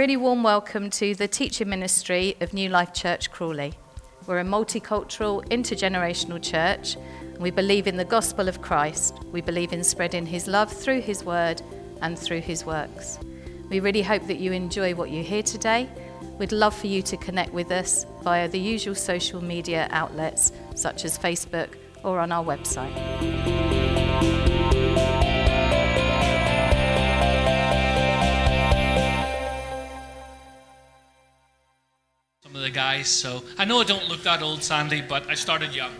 really warm welcome to the teaching ministry of New Life Church Crawley. We're a multicultural, intergenerational church. And we believe in the gospel of Christ. We believe in spreading his love through his word and through his works. We really hope that you enjoy what you hear today. We'd love for you to connect with us via the usual social media outlets such as Facebook or on our website. The guys. So I know I don't look that old, Sandy, but I started young.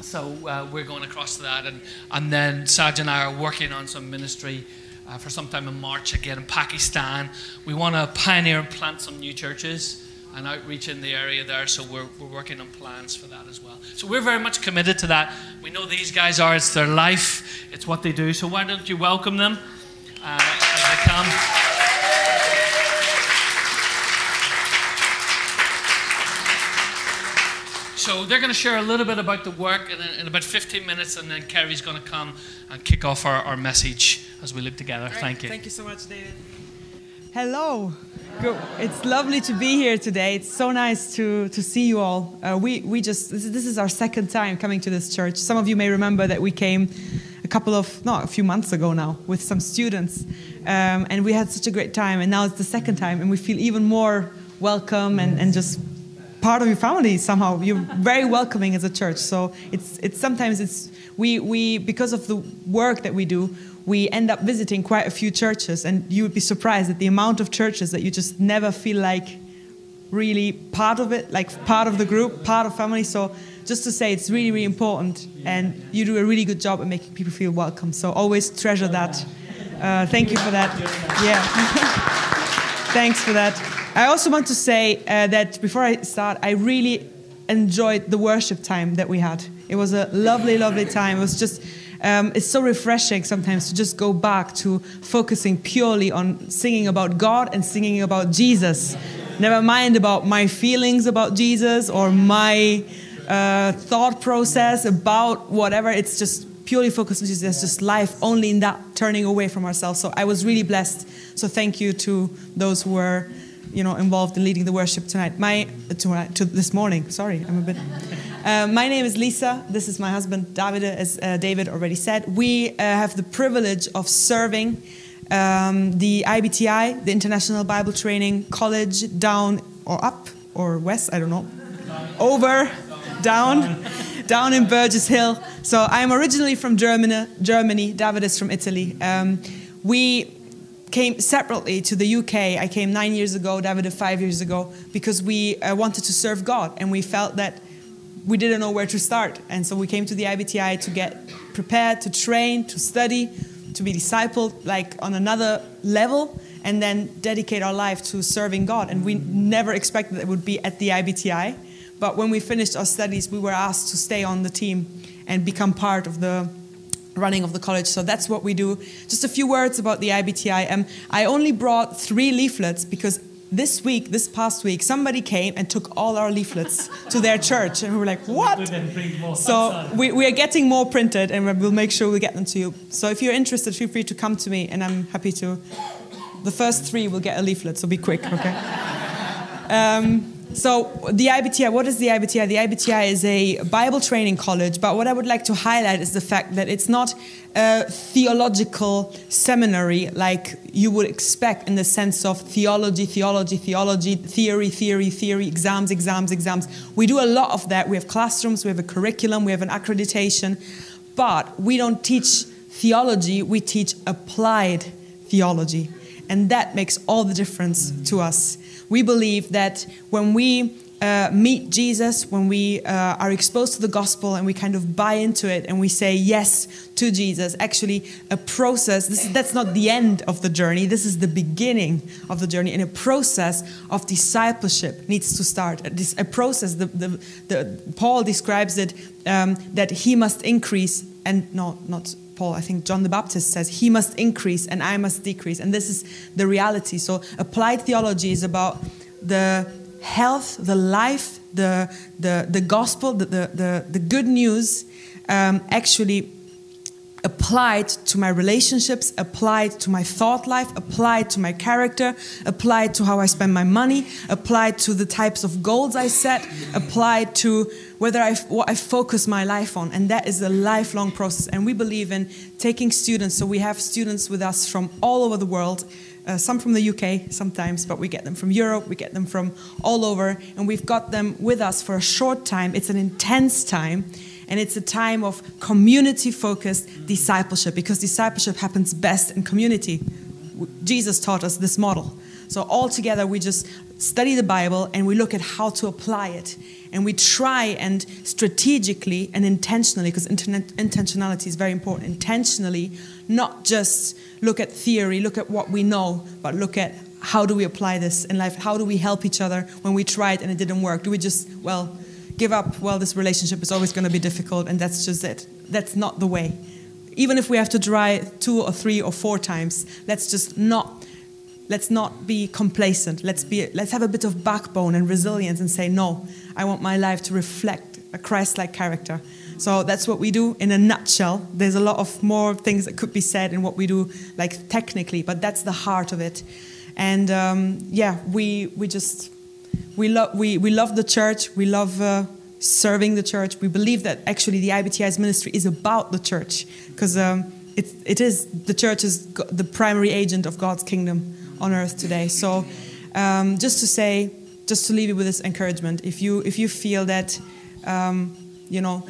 So uh, we're going across to that, and and then Saj and I are working on some ministry. Uh, for sometime in March again in Pakistan. We want to pioneer and plant some new churches and outreach in the area there, so we're, we're working on plans for that as well. So we're very much committed to that. We know these guys are, it's their life, it's what they do. So why don't you welcome them uh, as they come? So they're going to share a little bit about the work in, in about 15 minutes, and then Kerry's going to come and kick off our, our message as we live together. Thank you. Thank you so much, David. Hello. Good. It's lovely to be here today. It's so nice to, to see you all. Uh, we, we just, this is, this is our second time coming to this church. Some of you may remember that we came a couple of, no, a few months ago now with some students. Um, and we had such a great time. And now it's the second time, and we feel even more welcome and, and just part of your family somehow. You're very welcoming as a church. So it's it's sometimes it's we we because of the work that we do, we end up visiting quite a few churches, and you would be surprised at the amount of churches that you just never feel like really part of it, like part of the group, part of family. So just to say, it's really really important, and you do a really good job at making people feel welcome. So always treasure that. Uh, thank you for that. Yeah. Thanks for that. I also want to say uh, that before I start, I really enjoyed the worship time that we had. It was a lovely, lovely time. It was just, um, it's so refreshing sometimes to just go back to focusing purely on singing about God and singing about Jesus. Never mind about my feelings about Jesus or my uh, thought process about whatever. It's just purely focused on Jesus. Just life only in that turning away from ourselves. So I was really blessed. So thank you to those who were you know, involved in leading the worship tonight. My to, to this morning. Sorry, I'm a bit. Uh, my name is Lisa. This is my husband, David. As uh, David already said, we uh, have the privilege of serving um, the IBTI, the International Bible Training College, down or up or west. I don't know. Over, down, down in Burgess Hill. So I'm originally from Germany. Germany. David is from Italy. Um, we came separately to the UK. I came nine years ago, David five years ago, because we uh, wanted to serve God and we felt that we didn't know where to start. And so we came to the IBTI to get prepared, to train, to study, to be discipled like on another level, and then dedicate our life to serving God. And we never expected that it would be at the IBTI. But when we finished our studies, we were asked to stay on the team and become part of the running of the college. So that's what we do. Just a few words about the IBTI. Um, I only brought three leaflets because this week, this past week, somebody came and took all our leaflets to their church, and we were like, "What?" So we, we are getting more printed, and we'll make sure we get them to you. So if you're interested, feel free to come to me, and I'm happy to. The first three will get a leaflet, so be quick, okay? Um, so, the IBTI, what is the IBTI? The IBTI is a Bible training college, but what I would like to highlight is the fact that it's not a theological seminary like you would expect in the sense of theology, theology, theology, theory, theory, theory, exams, exams, exams. We do a lot of that. We have classrooms, we have a curriculum, we have an accreditation, but we don't teach theology, we teach applied theology. And that makes all the difference to us. We believe that when we uh, meet Jesus, when we uh, are exposed to the gospel and we kind of buy into it and we say yes to Jesus, actually, a process, this, that's not the end of the journey, this is the beginning of the journey. And a process of discipleship needs to start. This, a process, the, the, the, Paul describes it um, that he must increase and no, not Paul, I think John the Baptist says, He must increase and I must decrease. And this is the reality. So, applied theology is about the health, the life, the, the, the gospel, the, the, the, the good news um, actually applied to my relationships, applied to my thought life, applied to my character, applied to how I spend my money, applied to the types of goals I set, applied to whether I, what I focus my life on. And that is a lifelong process. And we believe in taking students. So we have students with us from all over the world. Uh, some from the UK sometimes, but we get them from Europe, we get them from all over, and we've got them with us for a short time. It's an intense time, and it's a time of community focused discipleship because discipleship happens best in community. Jesus taught us this model. So, all together, we just study the Bible and we look at how to apply it. And we try and strategically and intentionally, because intentionality is very important, intentionally not just look at theory, look at what we know, but look at how do we apply this in life? How do we help each other when we tried and it didn't work? Do we just, well, give up? Well, this relationship is always going to be difficult and that's just it. That's not the way. Even if we have to try two or three or four times, let's just not let's not be complacent. Let's be let's have a bit of backbone and resilience and say no. I want my life to reflect a Christ-like character. So that's what we do in a nutshell. There's a lot of more things that could be said in what we do, like technically, but that's the heart of it. And um, yeah, we we just we love we we love the church. We love. Uh, serving the church. We believe that actually the IBTI's ministry is about the church because um, it, it is the church is the primary agent of God's kingdom on earth today. So um, just to say, just to leave you with this encouragement, if you if you feel that um, you know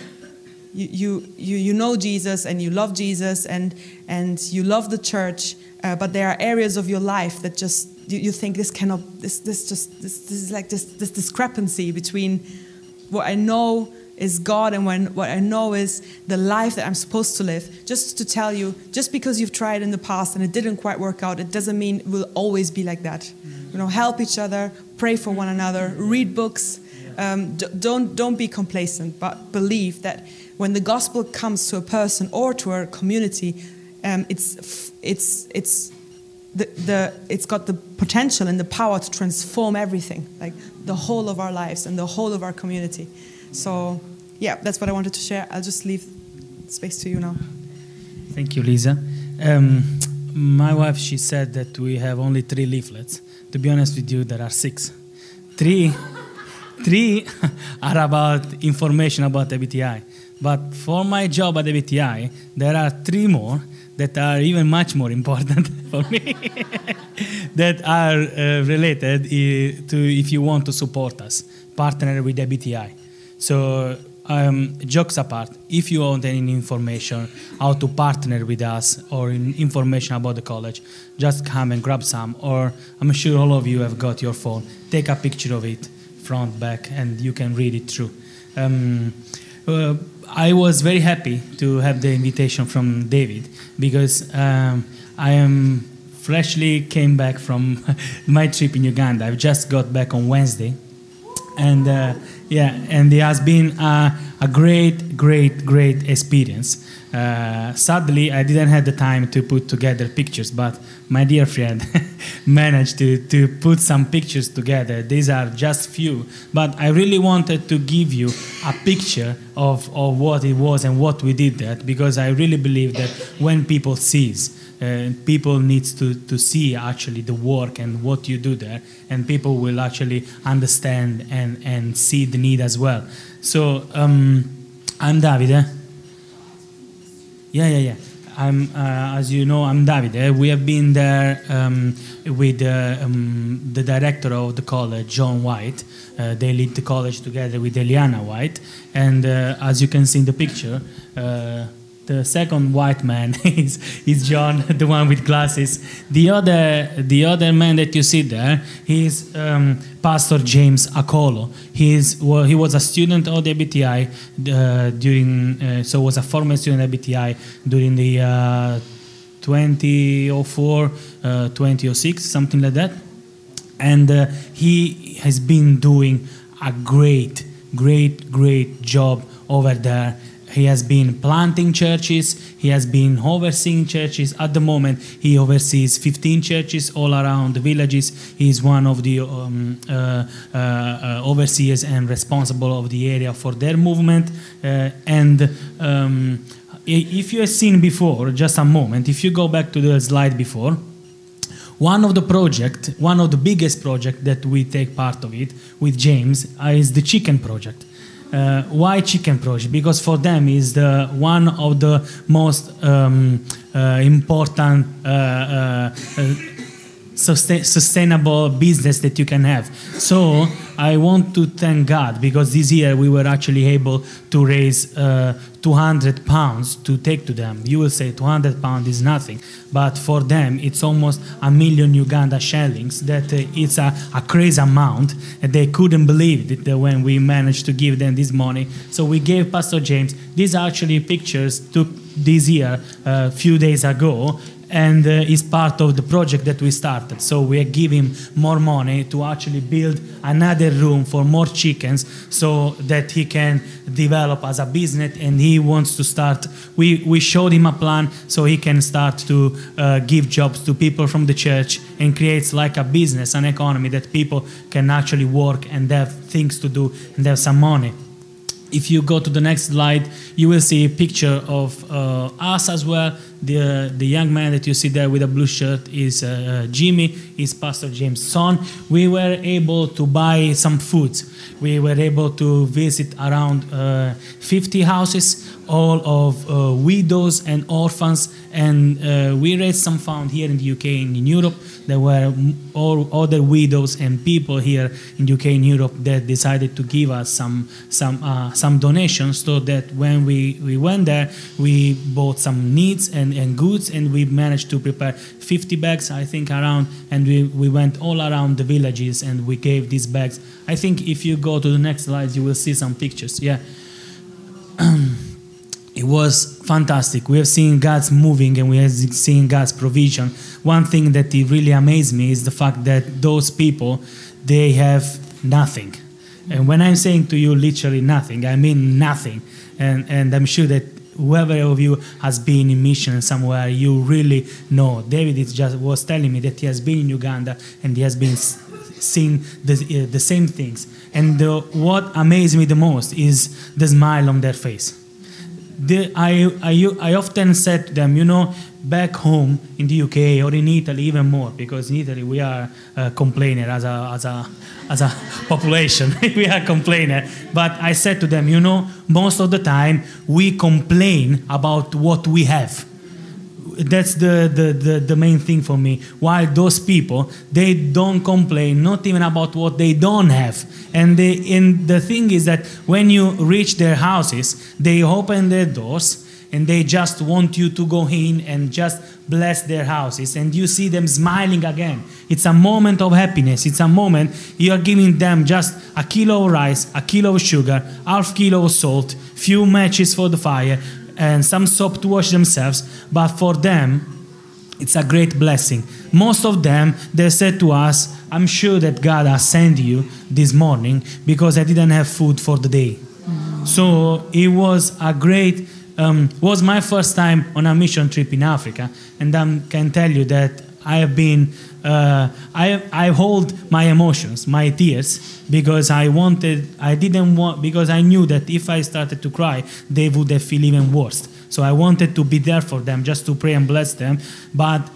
you, you, you know Jesus and you love Jesus and, and you love the church, uh, but there are areas of your life that just you, you think this cannot, this, this just, this, this is like this, this discrepancy between what I know is God and when, what I know is the life that I'm supposed to live. Just to tell you, just because you've tried in the past and it didn't quite work out, it doesn't mean it will always be like that. You know, help each other, pray for one another, read books. Um, don't, don't be complacent, but believe that when the gospel comes to a person or to a community, um, it's, it's, it's, the, the, it's got the potential and the power to transform everything, like the whole of our lives and the whole of our community. So, yeah, that's what I wanted to share. I'll just leave space to you now. Thank you, Lisa. Um, my wife, she said that we have only three leaflets. To be honest with you, there are six. Three, three are about information about IBTI. But for my job at IBTI, there are three more that are even much more important for me that are uh, related to if you want to support us, partner with IBTI. So um, jokes apart, if you want any information how to partner with us or information about the college, just come and grab some. Or I'm sure all of you have got your phone. Take a picture of it, front, back, and you can read it through. Um, uh, I was very happy to have the invitation from David because um, I am freshly came back from my trip in Uganda. I've just got back on Wednesday, and uh, yeah, and it has been a, a great, great, great experience. Uh, sadly, I didn't have the time to put together pictures, but my dear friend managed to, to put some pictures together. These are just few, but I really wanted to give you a picture of, of what it was and what we did that because I really believe that when people sees, uh, people needs to, to see actually the work and what you do there and people will actually understand and, and see the need as well so um, i'm davide yeah, yeah, yeah. I'm, uh, as you know, I'm Davide. We have been there um, with uh, um, the director of the college, John White. Uh, they lead the college together with Eliana White. And uh, as you can see in the picture, uh, the second white man is, is John, the one with glasses. The other, the other man that you see there, he's um, Pastor James Akolo. He's, well, he was a student of the IBTI uh, during, uh, so was a former student at IBTI during the uh, 2004, uh, 2006, something like that. And uh, he has been doing a great, great, great job over there he has been planting churches, he has been overseeing churches. At the moment, he oversees 15 churches all around the villages. He is one of the um, uh, uh, uh, overseers and responsible of the area for their movement. Uh, and um, if you have seen before, just a moment, if you go back to the slide before, one of the project, one of the biggest project that we take part of it with James is the chicken project. Uh, why chicken project? Because for them is the one of the most um, uh, important uh, uh, sustain, sustainable business that you can have. So I want to thank God because this year we were actually able to raise uh, 200 pounds to take to them. You will say 200 pounds is nothing, but for them it's almost a million Uganda shillings. That uh, it's a, a crazy amount, and they couldn't believe it uh, when we managed to give them this money. So we gave Pastor James. These actually pictures took this year, a few days ago, and uh, is part of the project that we started. So we are giving more money to actually build another room for more chickens, so that he can develop as a business. And he wants to start. We we showed him a plan so he can start to uh, give jobs to people from the church and creates like a business, an economy that people can actually work and have things to do and have some money if you go to the next slide, you will see a picture of uh, us as well. The, the young man that you see there with a blue shirt is uh, Jimmy, is Pastor James' son. We were able to buy some food. We were able to visit around uh, 50 houses, all of uh, widows and orphans, and uh, we raised some fund here in the UK and in Europe. There were all other widows and people here in the UK and Europe that decided to give us some some uh, some donations, so that when we, we went there, we bought some needs and, and goods, and we managed to prepare 50 bags, I think, around, and we, we went all around the villages and we gave these bags. I think if you go to the next slide, you will see some pictures. Yeah it was fantastic. We have seen God's moving and we have seen God's provision. One thing that really amazed me is the fact that those people they have nothing. And when I'm saying to you literally nothing, I mean nothing. And and I'm sure that whoever of you has been in mission somewhere, you really know. David is just was telling me that he has been in Uganda and he has been seeing the, uh, the same things. And the, what amazed me the most is the smile on their face I, I, I often said to them, you know, back home in the UK or in Italy even more, because in Italy we are a complainer as a, as a, as a population. we are complainer. But I said to them, you know, most of the time we complain about what we have that's the, the, the, the main thing for me. While those people they don't complain not even about what they don't have. And they and the thing is that when you reach their houses they open their doors and they just want you to go in and just bless their houses. And you see them smiling again. It's a moment of happiness. It's a moment you are giving them just a kilo of rice a kilo of sugar half kilo of salt few matches for the fire and some soap to wash themselves, but for them, it's a great blessing. Most of them, they said to us, I'm sure that God has sent you this morning because I didn't have food for the day. So it was a great, um, was my first time on a mission trip in Africa, and I can tell you that I have been, uh, I, I hold my emotions, my tears, because I wanted, I didn't want, because I knew that if I started to cry, they would have feel even worse. So I wanted to be there for them, just to pray and bless them. But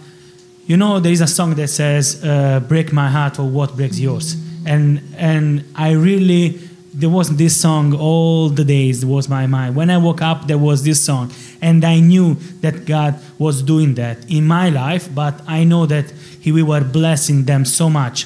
you know, there is a song that says, uh, "Break my heart for what breaks yours," and and I really there was this song all the days was my mind. When I woke up, there was this song, and I knew that God was doing that in my life. But I know that He we were blessing them so much.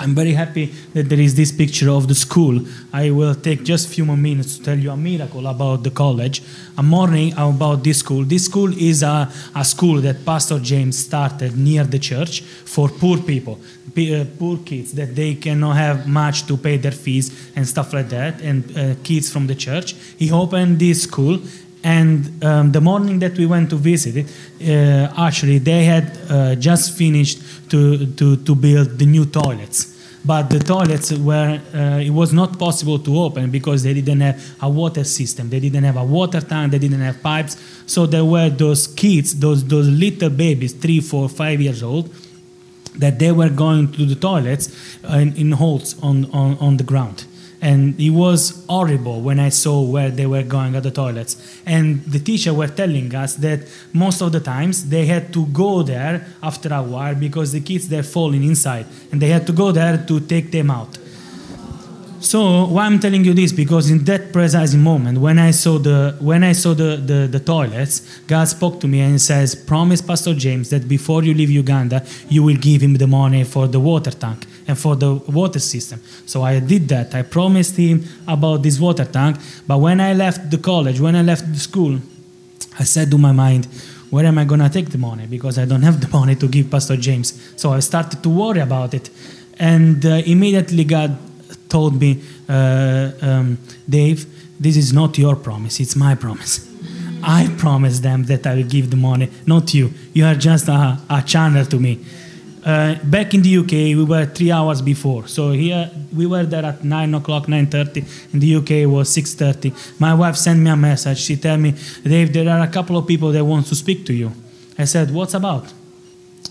I'm very happy that there is this picture of the school. I will take just a few more minutes to tell you a miracle about the college. A morning about this school. This school is a, a school that Pastor James started near the church for poor people, uh, poor kids that they cannot have much to pay their fees and stuff like that, and uh, kids from the church. He opened this school and um, the morning that we went to visit it, uh, actually they had uh, just finished to, to, to build the new toilets. But the toilets were, uh, it was not possible to open because they didn't have a water system. They didn't have a water tank. They didn't have pipes. So there were those kids, those, those little babies, three, four, five years old, that they were going to the toilets in, in holes on, on, on the ground and it was horrible when I saw where they were going at the toilets. And the teacher were telling us that most of the times they had to go there after a while because the kids they're falling inside, and they had to go there to take them out. So why I'm telling you this because in that precise moment when I saw the when I saw the, the, the toilets, God spoke to me and says, "Promise Pastor James that before you leave Uganda, you will give him the money for the water tank and for the water system." So I did that. I promised him about this water tank. But when I left the college, when I left the school, I said to my mind, where am I going to take the money? Because I don't have the money to give Pastor James. So I started to worry about it. And uh, immediately God told me, uh, um, Dave, this is not your promise, it's my promise. I promised them that I will give the money, not you. You are just a, a channel to me. Uh, back in the UK, we were three hours before. So here we were there at nine o'clock, nine thirty. In the UK, it was six thirty. My wife sent me a message. She told me, Dave, there are a couple of people that want to speak to you. I said, what's about?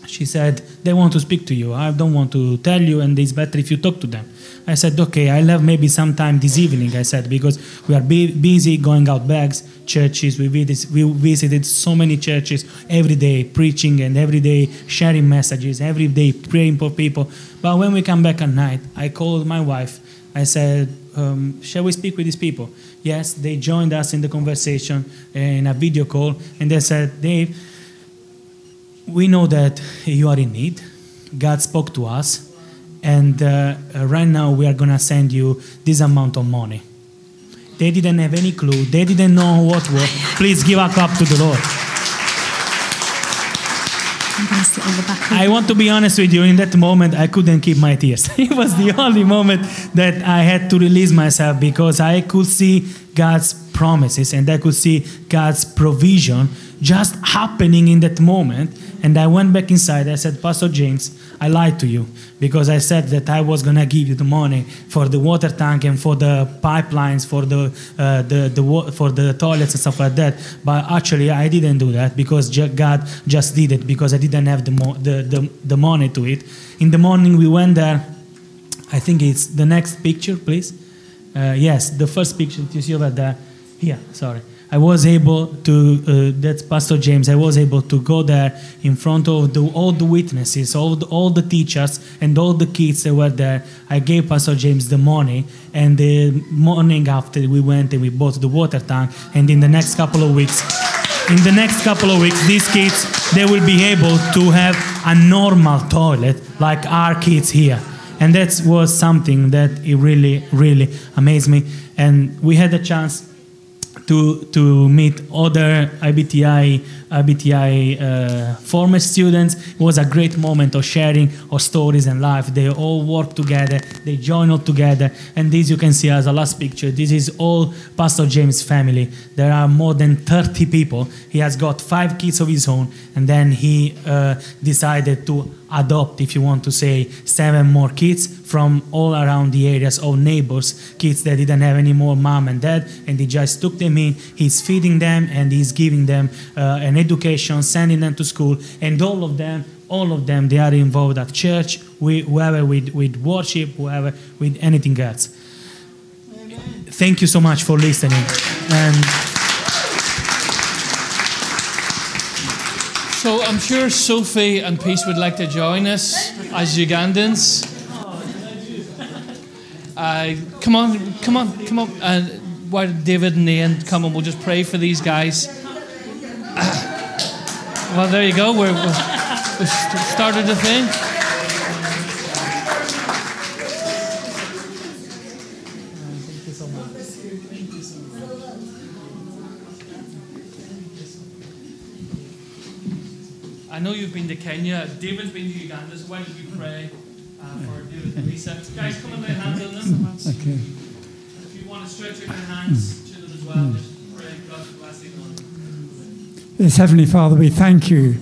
She said, they want to speak to you. I don't want to tell you, and it's better if you talk to them. I said, okay, I'll have maybe some time this evening, I said, because we are bu- busy going out bags, churches. We, visit, we visited so many churches every day, preaching and every day sharing messages, every day praying for people. But when we come back at night, I called my wife. I said, um, shall we speak with these people? Yes, they joined us in the conversation in a video call, and they said, Dave, we know that you are in need. God spoke to us and uh, right now we are going to send you this amount of money. They didn't have any clue. They didn't know what was. Please give a clap to the Lord. I want to be honest with you. In that moment, I couldn't keep my tears. it was the only moment that I had to release myself because I could see God's promises and I could see God's provision just happening in that moment. And I went back inside. I said, Pastor James, I lied to you because I said that I was gonna give you the money for the water tank and for the pipelines, for the uh, the, the for the toilets and stuff like that. But actually, I didn't do that because God just did it because I didn't have the, the, the the money to it. In the morning, we went there. I think it's the next picture, please. Uh, yes, the first picture you see over there. Here, sorry. I was able to, uh, that's Pastor James, I was able to go there in front of the, all the witnesses, all the, all the teachers, and all the kids that were there. I gave Pastor James the money, and the morning after we went and we bought the water tank, and in the next couple of weeks, in the next couple of weeks, these kids, they will be able to have a normal toilet like our kids here. And that was something that it really, really amazed me. And we had a chance to to meet other IBTI IBTI uh, former students. It was a great moment of sharing our stories and life. They all work together. They join all together. And this you can see as a last picture. This is all Pastor James' family. There are more than 30 people. He has got five kids of his own, and then he uh, decided to adopt, if you want to say, seven more kids from all around the areas, all neighbors, kids that didn't have any more mom and dad, and he just took them in. He's feeding them and he's giving them uh, an education, sending them to school, and all of them, all of them, they are involved at church, with, whoever with, with worship, whoever with anything else. Amen. Thank you so much for listening. And So I'm sure Sophie and Peace would like to join us as Ugandans. Uh, come on, come on, come on. Uh, while David and Ian come and we'll just pray for these guys. well, there you go. We started the thing. Kenya. David's been to Uganda. So why don't we pray uh, for David and Lisa? Guys, come and lay hands on them. Okay. If you want to stretch out your hands to them as well, just pray God's blessing on them. Yes, Heavenly Father, we thank you,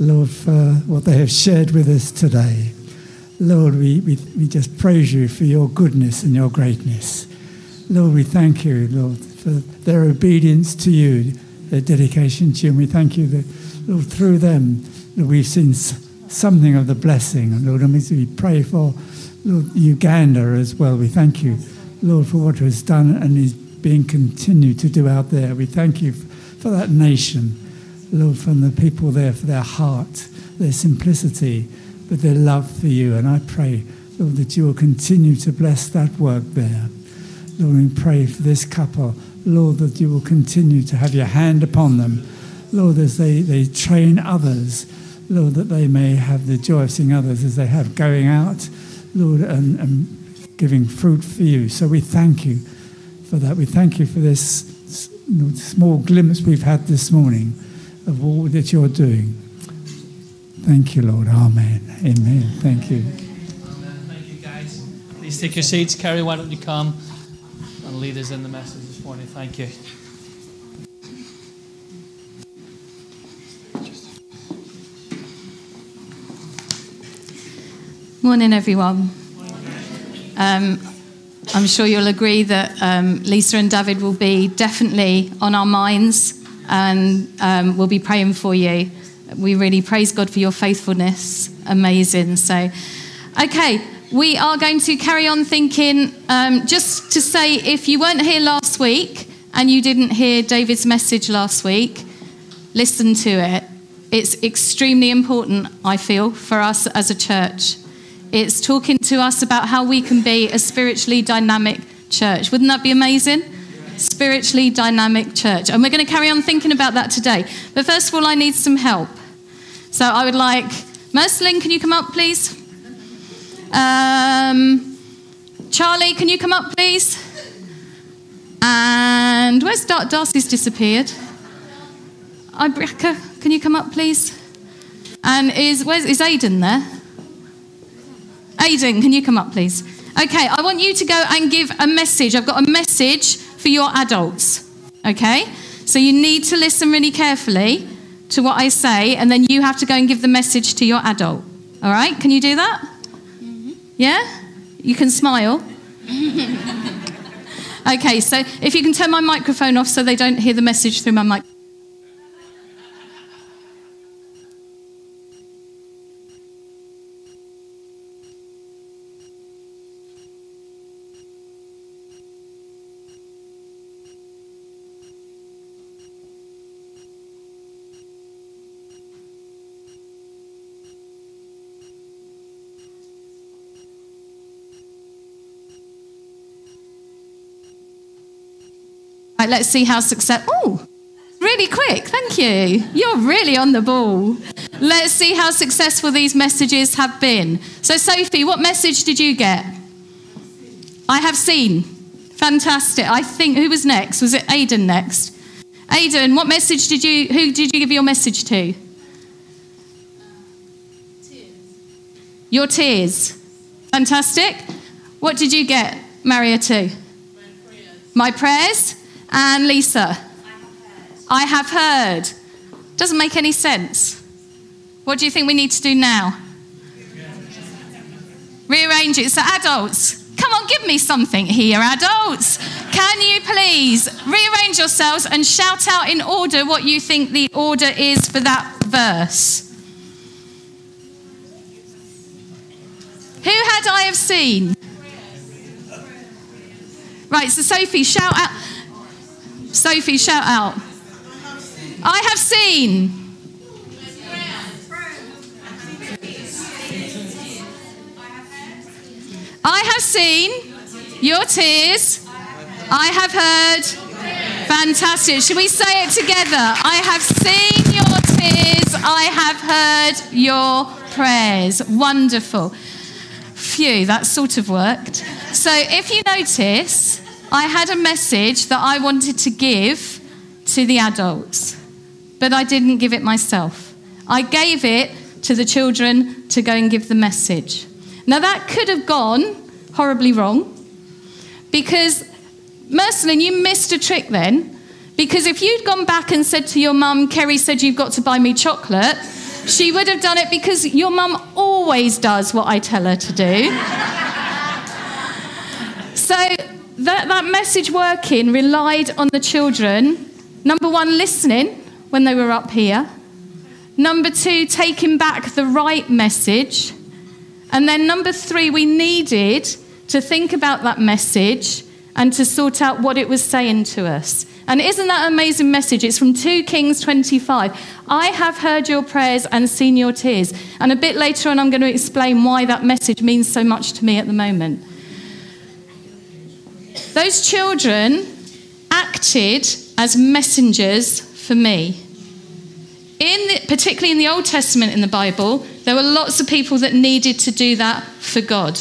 Lord, for what they have shared with us today. Lord, we, we, we just praise you for your goodness and your greatness. Lord, we thank you, Lord, for their obedience to you, their dedication to you. And we thank you that, Lord, through them, we've seen something of the blessing. Lord, and we pray for Lord, Uganda as well. We thank you, Lord, for what was done and is being continued to do out there. We thank you for that nation, Lord, from the people there, for their heart, their simplicity, but their love for you. And I pray, Lord, that you will continue to bless that work there. Lord, we pray for this couple, Lord, that you will continue to have your hand upon them. Lord, as they, they train others, Lord, that they may have the joy of seeing others as they have going out, Lord, and, and giving fruit for you. So we thank you for that. We thank you for this small glimpse we've had this morning of all that you're doing. Thank you, Lord. Amen. Amen. Thank you. Amen. Thank you, guys. Please take your seats. Kerry, why don't you come and lead us in the message this morning? Thank you. Good morning, everyone. Um, I'm sure you'll agree that um, Lisa and David will be definitely on our minds and um, we'll be praying for you. We really praise God for your faithfulness. Amazing. So, okay, we are going to carry on thinking. Um, just to say, if you weren't here last week and you didn't hear David's message last week, listen to it. It's extremely important, I feel, for us as a church. It's talking to us about how we can be a spiritually dynamic church. Wouldn't that be amazing? Spiritually dynamic church. And we're going to carry on thinking about that today. But first of all, I need some help. So I would like, Mercelin, can you come up, please? Um, Charlie, can you come up, please? And where's Dar- Darcy's disappeared? Ibreka, can you come up, please? And is where's is Aidan there? Aidan, can you come up, please? Okay, I want you to go and give a message. I've got a message for your adults. Okay? So you need to listen really carefully to what I say, and then you have to go and give the message to your adult. All right? Can you do that? Mm-hmm. Yeah? You can smile. okay, so if you can turn my microphone off so they don't hear the message through my mic. Right, let's see how success. Oh, really quick. Thank you. You're really on the ball. Let's see how successful these messages have been. So, Sophie, what message did you get? I have seen. Fantastic. I think who was next? Was it Aidan next? Aidan, what message did you? Who did you give your message to? Tears. Your tears. Fantastic. What did you get, Maria? To my prayers. My prayers. And Lisa? I have heard. Doesn't make any sense. What do you think we need to do now? Rearrange it. So, adults, come on, give me something here, adults. Can you please rearrange yourselves and shout out in order what you think the order is for that verse? Who had I have seen? Right, so Sophie, shout out. Sophie, shout out. I have seen. I have seen your tears. I have heard. Fantastic. Should we say it together? I have seen your tears. I have heard your prayers. Wonderful. Phew, that sort of worked. So if you notice, I had a message that I wanted to give to the adults, but I didn't give it myself. I gave it to the children to go and give the message. Now, that could have gone horribly wrong because, Mercelin, you missed a trick then. Because if you'd gone back and said to your mum, Kerry said you've got to buy me chocolate, she would have done it because your mum always does what I tell her to do. so that, that message working relied on the children, number one, listening when they were up here, number two, taking back the right message, and then number three, we needed to think about that message and to sort out what it was saying to us. And isn't that an amazing message? It's from 2 Kings 25. I have heard your prayers and seen your tears. And a bit later on, I'm going to explain why that message means so much to me at the moment. Those children acted as messengers for me. In the, particularly in the Old Testament in the Bible, there were lots of people that needed to do that for God.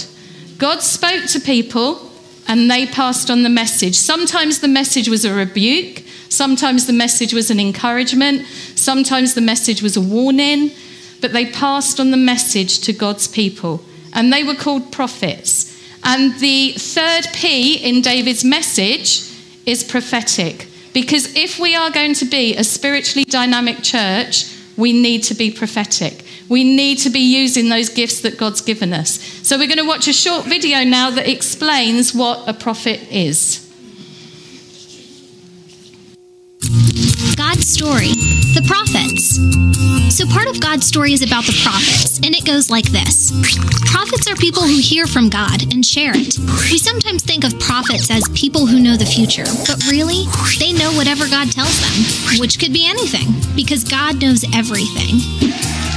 God spoke to people and they passed on the message. Sometimes the message was a rebuke, sometimes the message was an encouragement, sometimes the message was a warning, but they passed on the message to God's people. And they were called prophets. And the third P in David's message is prophetic. Because if we are going to be a spiritually dynamic church, we need to be prophetic. We need to be using those gifts that God's given us. So we're going to watch a short video now that explains what a prophet is. God's story, the prophets. So, part of God's story is about the prophets, and it goes like this Prophets are people who hear from God and share it. We sometimes think of prophets as people who know the future, but really, they know whatever God tells them, which could be anything, because God knows everything.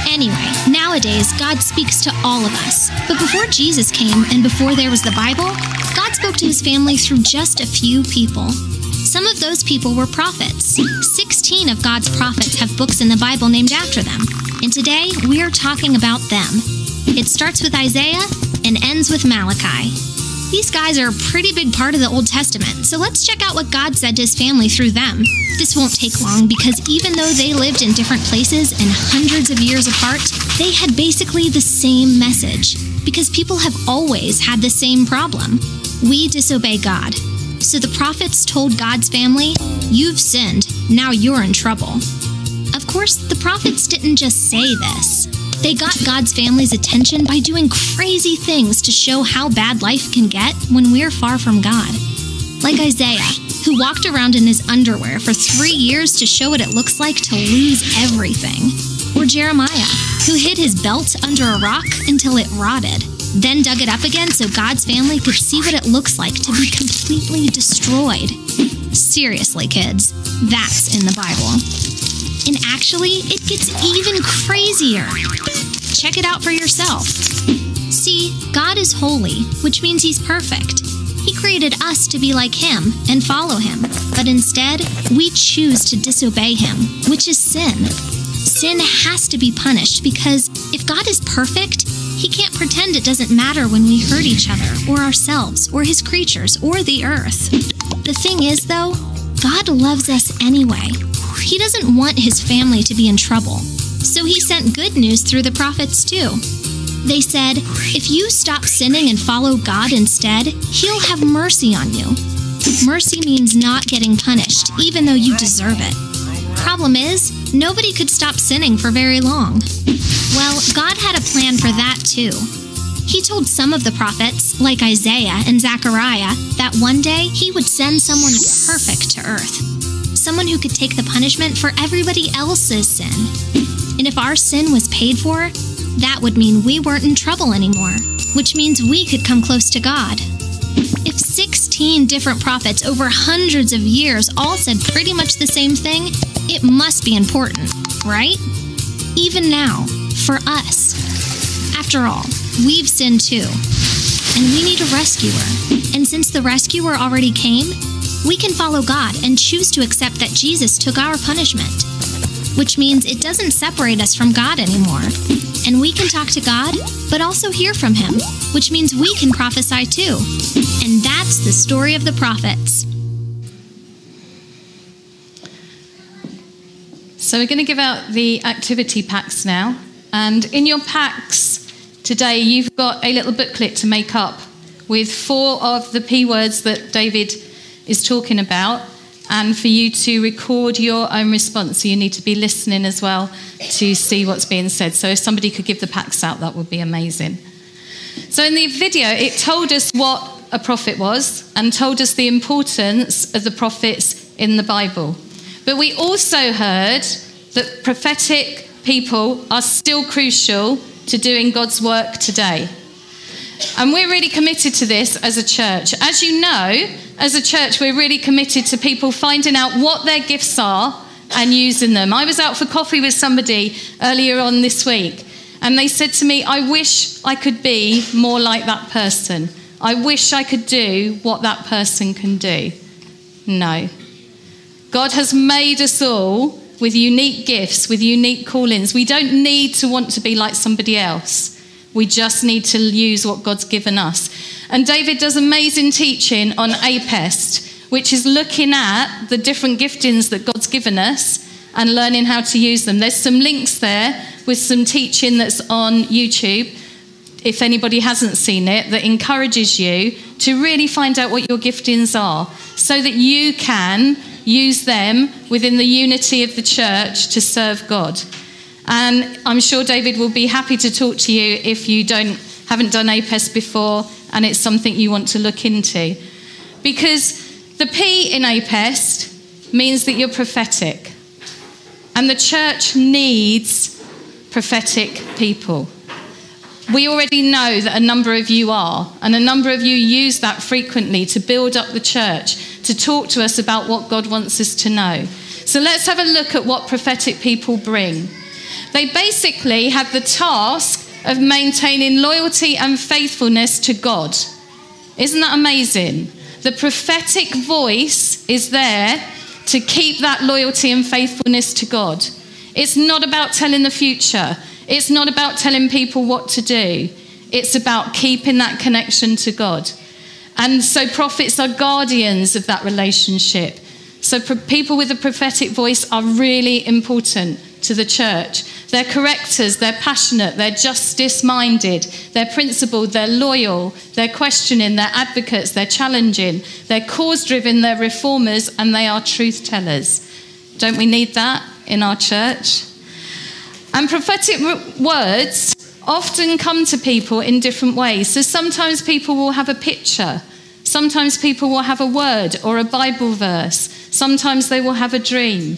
Anyway, nowadays, God speaks to all of us. But before Jesus came and before there was the Bible, God spoke to his family through just a few people. Some of those people were prophets. 16 of God's prophets have books in the Bible named after them. And today, we are talking about them. It starts with Isaiah and ends with Malachi. These guys are a pretty big part of the Old Testament, so let's check out what God said to his family through them. This won't take long because even though they lived in different places and hundreds of years apart, they had basically the same message. Because people have always had the same problem we disobey God. So the prophets told God's family, You've sinned, now you're in trouble. Of course, the prophets didn't just say this. They got God's family's attention by doing crazy things to show how bad life can get when we're far from God. Like Isaiah, who walked around in his underwear for three years to show what it looks like to lose everything. Or Jeremiah, who hid his belt under a rock until it rotted, then dug it up again so God's family could see what it looks like to be completely destroyed. Seriously, kids, that's in the Bible. And actually, it gets even crazier. Check it out for yourself. See, God is holy, which means He's perfect. He created us to be like Him and follow Him, but instead, we choose to disobey Him, which is sin. Sin has to be punished because if God is perfect, He can't pretend it doesn't matter when we hurt each other, or ourselves, or His creatures, or the earth. The thing is, though, God loves us anyway. He doesn't want his family to be in trouble. So he sent good news through the prophets too. They said, if you stop sinning and follow God instead, he'll have mercy on you. Mercy means not getting punished, even though you deserve it. Problem is, nobody could stop sinning for very long. Well, God had a plan for that too. He told some of the prophets, like Isaiah and Zechariah, that one day he would send someone perfect to earth someone who could take the punishment for everybody else's sin. And if our sin was paid for, that would mean we weren't in trouble anymore, which means we could come close to God. If 16 different prophets over hundreds of years all said pretty much the same thing, it must be important, right? Even now, for us. After all, we've sinned too. And we need a rescuer. And since the rescuer already came, we can follow God and choose to accept that Jesus took our punishment, which means it doesn't separate us from God anymore. And we can talk to God, but also hear from Him, which means we can prophesy too. And that's the story of the prophets. So, we're going to give out the activity packs now. And in your packs today, you've got a little booklet to make up with four of the P words that David is talking about, and for you to record your own response. So you need to be listening as well to see what's being said. So if somebody could give the packs out, that would be amazing. So in the video, it told us what a prophet was and told us the importance of the prophets in the Bible. But we also heard that prophetic people are still crucial to doing God's work today. And we're really committed to this as a church. As you know, as a church, we're really committed to people finding out what their gifts are and using them. I was out for coffee with somebody earlier on this week, and they said to me, I wish I could be more like that person. I wish I could do what that person can do. No. God has made us all with unique gifts, with unique callings. We don't need to want to be like somebody else. We just need to use what God's given us. And David does amazing teaching on APEST, which is looking at the different giftings that God's given us and learning how to use them. There's some links there with some teaching that's on YouTube, if anybody hasn't seen it, that encourages you to really find out what your giftings are so that you can use them within the unity of the church to serve God. And I'm sure David will be happy to talk to you if you don't haven't done APEST before and it's something you want to look into. Because the P in APEST means that you're prophetic. And the church needs prophetic people. We already know that a number of you are, and a number of you use that frequently to build up the church, to talk to us about what God wants us to know. So let's have a look at what prophetic people bring. They basically have the task of maintaining loyalty and faithfulness to God. Isn't that amazing? The prophetic voice is there to keep that loyalty and faithfulness to God. It's not about telling the future, it's not about telling people what to do. It's about keeping that connection to God. And so, prophets are guardians of that relationship. So, people with a prophetic voice are really important to the church. They're correctors, they're passionate, they're justice minded, they're principled, they're loyal, they're questioning, they're advocates, they're challenging, they're cause driven, they're reformers, and they are truth tellers. Don't we need that in our church? And prophetic words often come to people in different ways. So sometimes people will have a picture. Sometimes people will have a word or a Bible verse. Sometimes they will have a dream.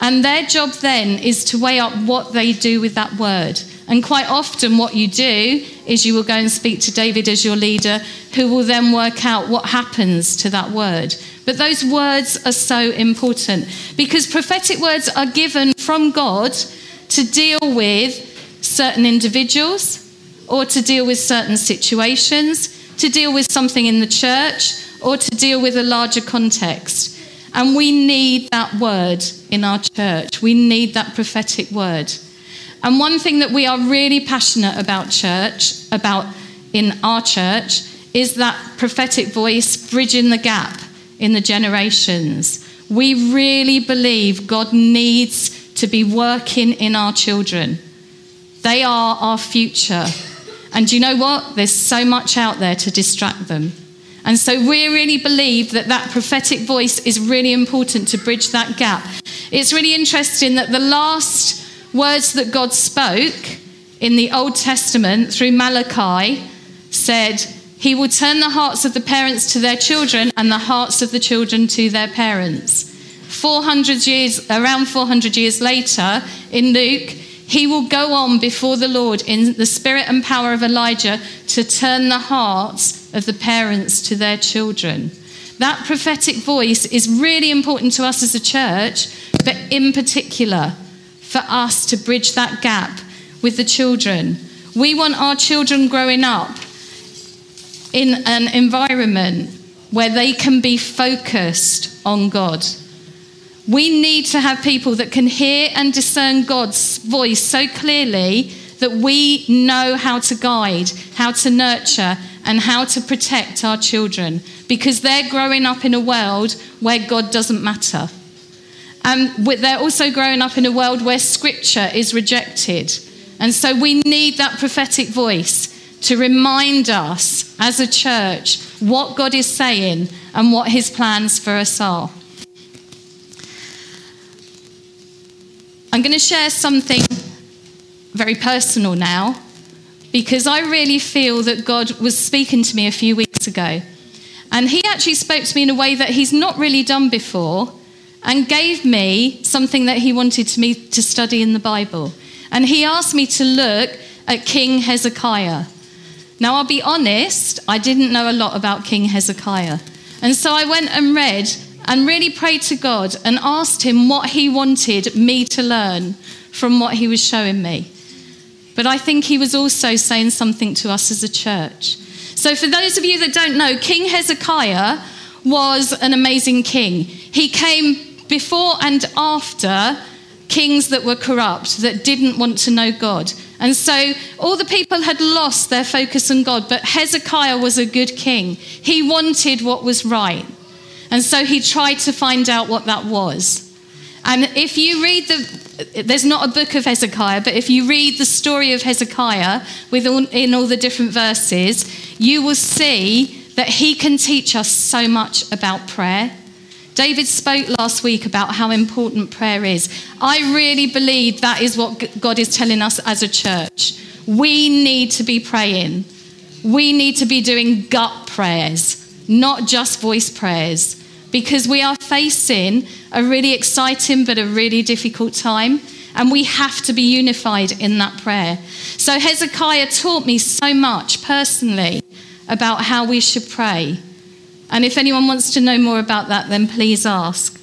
And their job then is to weigh up what they do with that word. And quite often, what you do is you will go and speak to David as your leader, who will then work out what happens to that word. But those words are so important because prophetic words are given from God to deal with certain individuals or to deal with certain situations, to deal with something in the church, or to deal with a larger context. And we need that word in our church. We need that prophetic word. And one thing that we are really passionate about church, about in our church, is that prophetic voice bridging the gap in the generations. We really believe God needs to be working in our children. They are our future. And you know what? There's so much out there to distract them. And so we really believe that that prophetic voice is really important to bridge that gap. It's really interesting that the last words that God spoke in the Old Testament through Malachi said, He will turn the hearts of the parents to their children and the hearts of the children to their parents. 400 years, around 400 years later, in Luke, he will go on before the Lord in the spirit and power of Elijah to turn the hearts of the parents to their children. That prophetic voice is really important to us as a church, but in particular for us to bridge that gap with the children. We want our children growing up in an environment where they can be focused on God. We need to have people that can hear and discern God's voice so clearly that we know how to guide, how to nurture, and how to protect our children because they're growing up in a world where God doesn't matter. And they're also growing up in a world where scripture is rejected. And so we need that prophetic voice to remind us as a church what God is saying and what his plans for us are. I'm going to share something very personal now because I really feel that God was speaking to me a few weeks ago. And He actually spoke to me in a way that He's not really done before and gave me something that He wanted me to study in the Bible. And He asked me to look at King Hezekiah. Now, I'll be honest, I didn't know a lot about King Hezekiah. And so I went and read and really prayed to God and asked him what he wanted me to learn from what he was showing me. But I think he was also saying something to us as a church. So, for those of you that don't know, King Hezekiah was an amazing king. He came before and after kings that were corrupt, that didn't want to know God. And so all the people had lost their focus on God, but Hezekiah was a good king. He wanted what was right. And so he tried to find out what that was. And if you read the, there's not a book of Hezekiah, but if you read the story of Hezekiah with all, in all the different verses, you will see that he can teach us so much about prayer. David spoke last week about how important prayer is. I really believe that is what God is telling us as a church. We need to be praying. We need to be doing gut prayers, not just voice prayers, because we are facing a really exciting but a really difficult time. And we have to be unified in that prayer. So, Hezekiah taught me so much personally about how we should pray. And if anyone wants to know more about that, then please ask.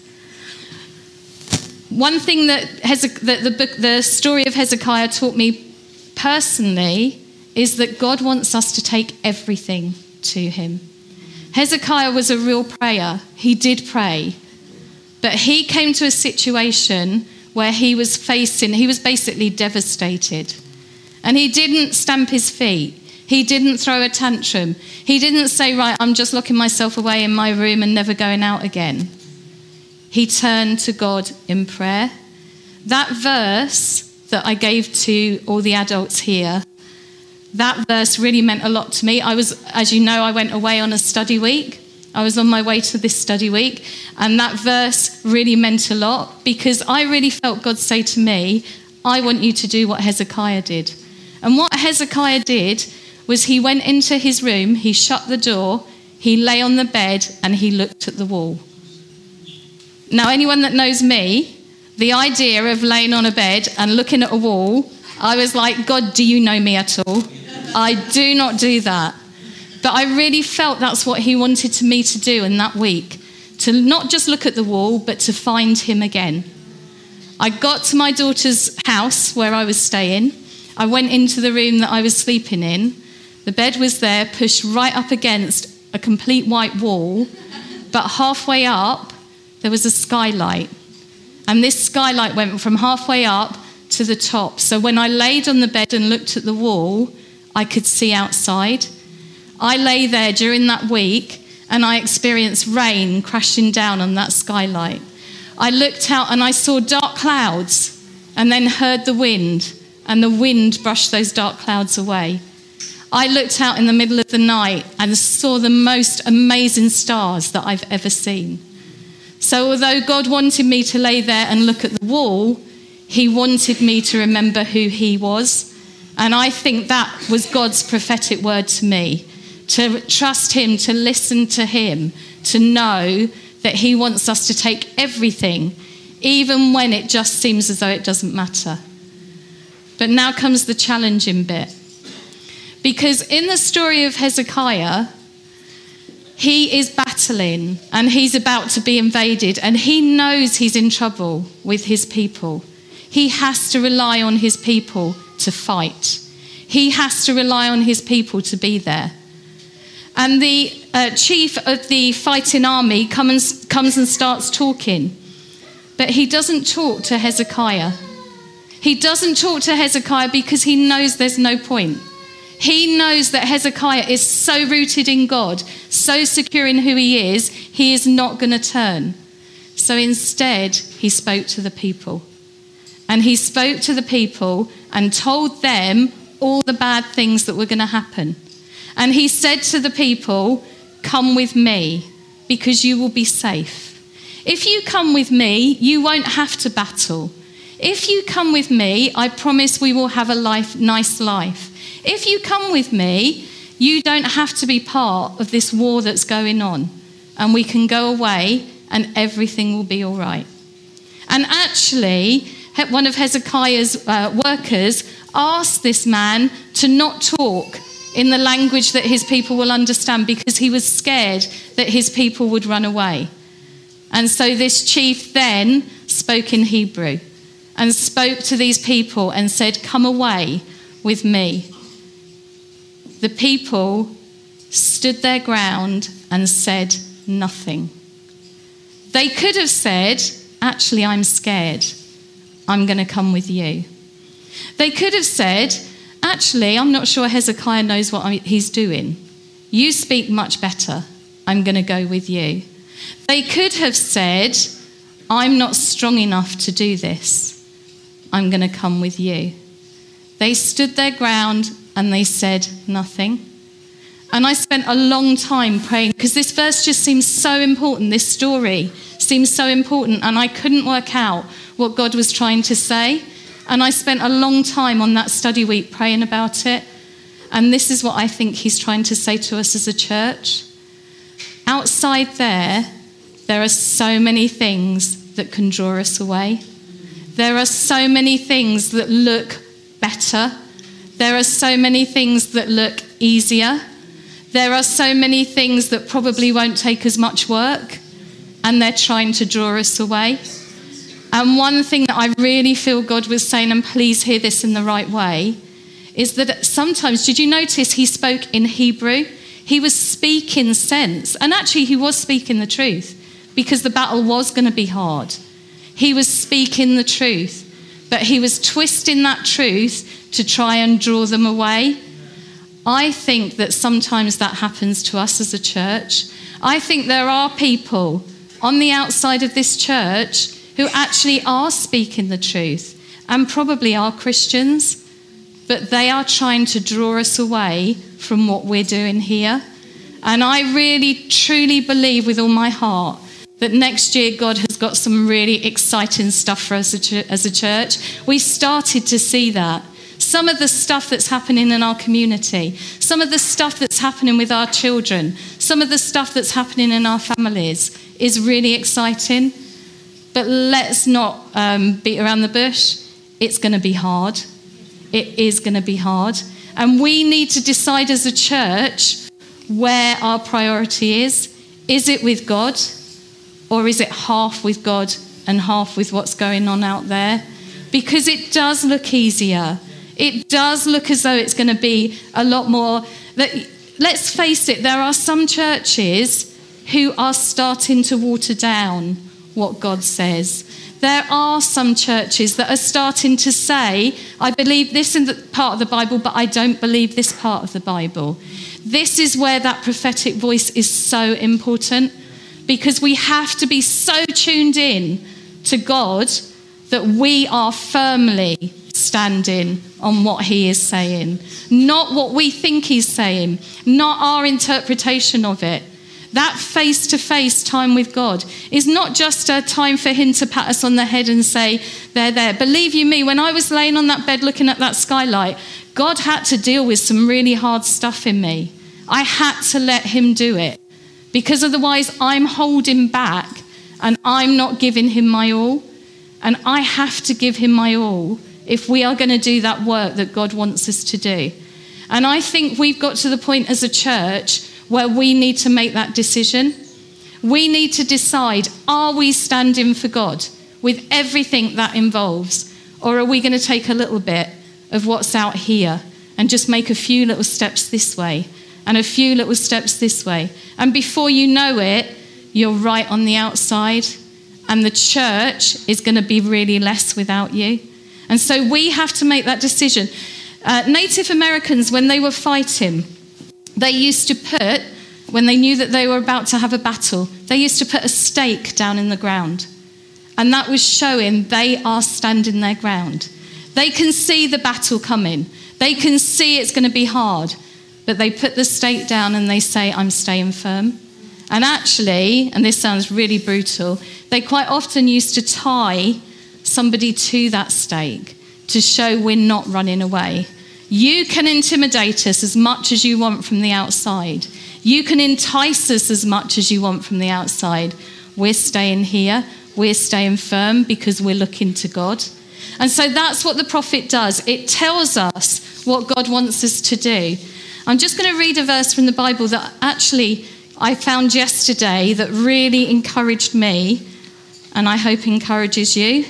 One thing that, Hezek- that the, book, the story of Hezekiah taught me personally is that God wants us to take everything to Him. Hezekiah was a real prayer. He did pray. But he came to a situation where he was facing, he was basically devastated. And he didn't stamp his feet. He didn't throw a tantrum. He didn't say, Right, I'm just locking myself away in my room and never going out again. He turned to God in prayer. That verse that I gave to all the adults here, that verse really meant a lot to me. I was, as you know, I went away on a study week. I was on my way to this study week, and that verse really meant a lot because I really felt God say to me, I want you to do what Hezekiah did. And what Hezekiah did was he went into his room, he shut the door, he lay on the bed, and he looked at the wall. Now, anyone that knows me, the idea of laying on a bed and looking at a wall, I was like, God, do you know me at all? I do not do that. But I really felt that's what he wanted to me to do in that week to not just look at the wall, but to find him again. I got to my daughter's house where I was staying. I went into the room that I was sleeping in, the bed was there, pushed right up against a complete white wall, but halfway up, there was a skylight. And this skylight went from halfway up to the top. So when I laid on the bed and looked at the wall, I could see outside. I lay there during that week and I experienced rain crashing down on that skylight. I looked out and I saw dark clouds and then heard the wind, and the wind brushed those dark clouds away. I looked out in the middle of the night and saw the most amazing stars that I've ever seen. So, although God wanted me to lay there and look at the wall, He wanted me to remember who He was. And I think that was God's prophetic word to me to trust Him, to listen to Him, to know that He wants us to take everything, even when it just seems as though it doesn't matter. But now comes the challenging bit. Because in the story of Hezekiah, he is battling and he's about to be invaded, and he knows he's in trouble with his people. He has to rely on his people to fight, he has to rely on his people to be there. And the uh, chief of the fighting army comes, comes and starts talking, but he doesn't talk to Hezekiah. He doesn't talk to Hezekiah because he knows there's no point. He knows that Hezekiah is so rooted in God, so secure in who he is, he is not going to turn. So instead, he spoke to the people. And he spoke to the people and told them all the bad things that were going to happen. And he said to the people, Come with me, because you will be safe. If you come with me, you won't have to battle. If you come with me, I promise we will have a life, nice life. If you come with me, you don't have to be part of this war that's going on. And we can go away and everything will be all right. And actually, one of Hezekiah's uh, workers asked this man to not talk in the language that his people will understand because he was scared that his people would run away. And so this chief then spoke in Hebrew and spoke to these people and said, Come away with me. The people stood their ground and said nothing. They could have said, Actually, I'm scared. I'm going to come with you. They could have said, Actually, I'm not sure Hezekiah knows what he's doing. You speak much better. I'm going to go with you. They could have said, I'm not strong enough to do this. I'm going to come with you. They stood their ground and they said nothing. And I spent a long time praying because this verse just seems so important. This story seems so important. And I couldn't work out what God was trying to say. And I spent a long time on that study week praying about it. And this is what I think He's trying to say to us as a church. Outside there, there are so many things that can draw us away. There are so many things that look better. There are so many things that look easier. There are so many things that probably won't take as much work, and they're trying to draw us away. And one thing that I really feel God was saying, and please hear this in the right way, is that sometimes, did you notice he spoke in Hebrew? He was speaking sense, and actually, he was speaking the truth because the battle was going to be hard. He was speaking the truth, but he was twisting that truth to try and draw them away. I think that sometimes that happens to us as a church. I think there are people on the outside of this church who actually are speaking the truth and probably are Christians, but they are trying to draw us away from what we're doing here. And I really, truly believe with all my heart that next year God has got some really exciting stuff for us as a church. We started to see that. Some of the stuff that's happening in our community, some of the stuff that's happening with our children, some of the stuff that's happening in our families is really exciting. But let's not um, beat around the bush. It's going to be hard. It is going to be hard. And we need to decide as a church where our priority is. Is it with God? Or is it half with God and half with what's going on out there? Because it does look easier. It does look as though it's going to be a lot more. Let's face it, there are some churches who are starting to water down what God says. There are some churches that are starting to say, I believe this in the part of the Bible, but I don't believe this part of the Bible. This is where that prophetic voice is so important because we have to be so tuned in to God that we are firmly standing on what He is saying, not what we think He's saying, not our interpretation of it. That face to face time with God is not just a time for Him to pat us on the head and say, There, there. Believe you me, when I was laying on that bed looking at that skylight, God had to deal with some really hard stuff in me. I had to let Him do it because otherwise I'm holding back and I'm not giving him my all. And I have to give him my all if we are going to do that work that God wants us to do. And I think we've got to the point as a church where we need to make that decision. We need to decide are we standing for God with everything that involves? Or are we going to take a little bit of what's out here and just make a few little steps this way and a few little steps this way. And before you know it, you're right on the outside, and the church is going to be really less without you. And so we have to make that decision. Uh, Native Americans, when they were fighting, they used to put, when they knew that they were about to have a battle, they used to put a stake down in the ground. And that was showing they are standing their ground. They can see the battle coming, they can see it's going to be hard but they put the stake down and they say, I'm staying firm. And actually, and this sounds really brutal, they quite often used to tie somebody to that stake to show we're not running away. You can intimidate us as much as you want from the outside. You can entice us as much as you want from the outside. We're staying here. We're staying firm because we're looking to God. And so that's what the prophet does. It tells us what God wants us to do. I'm just going to read a verse from the Bible that actually I found yesterday that really encouraged me, and I hope encourages you.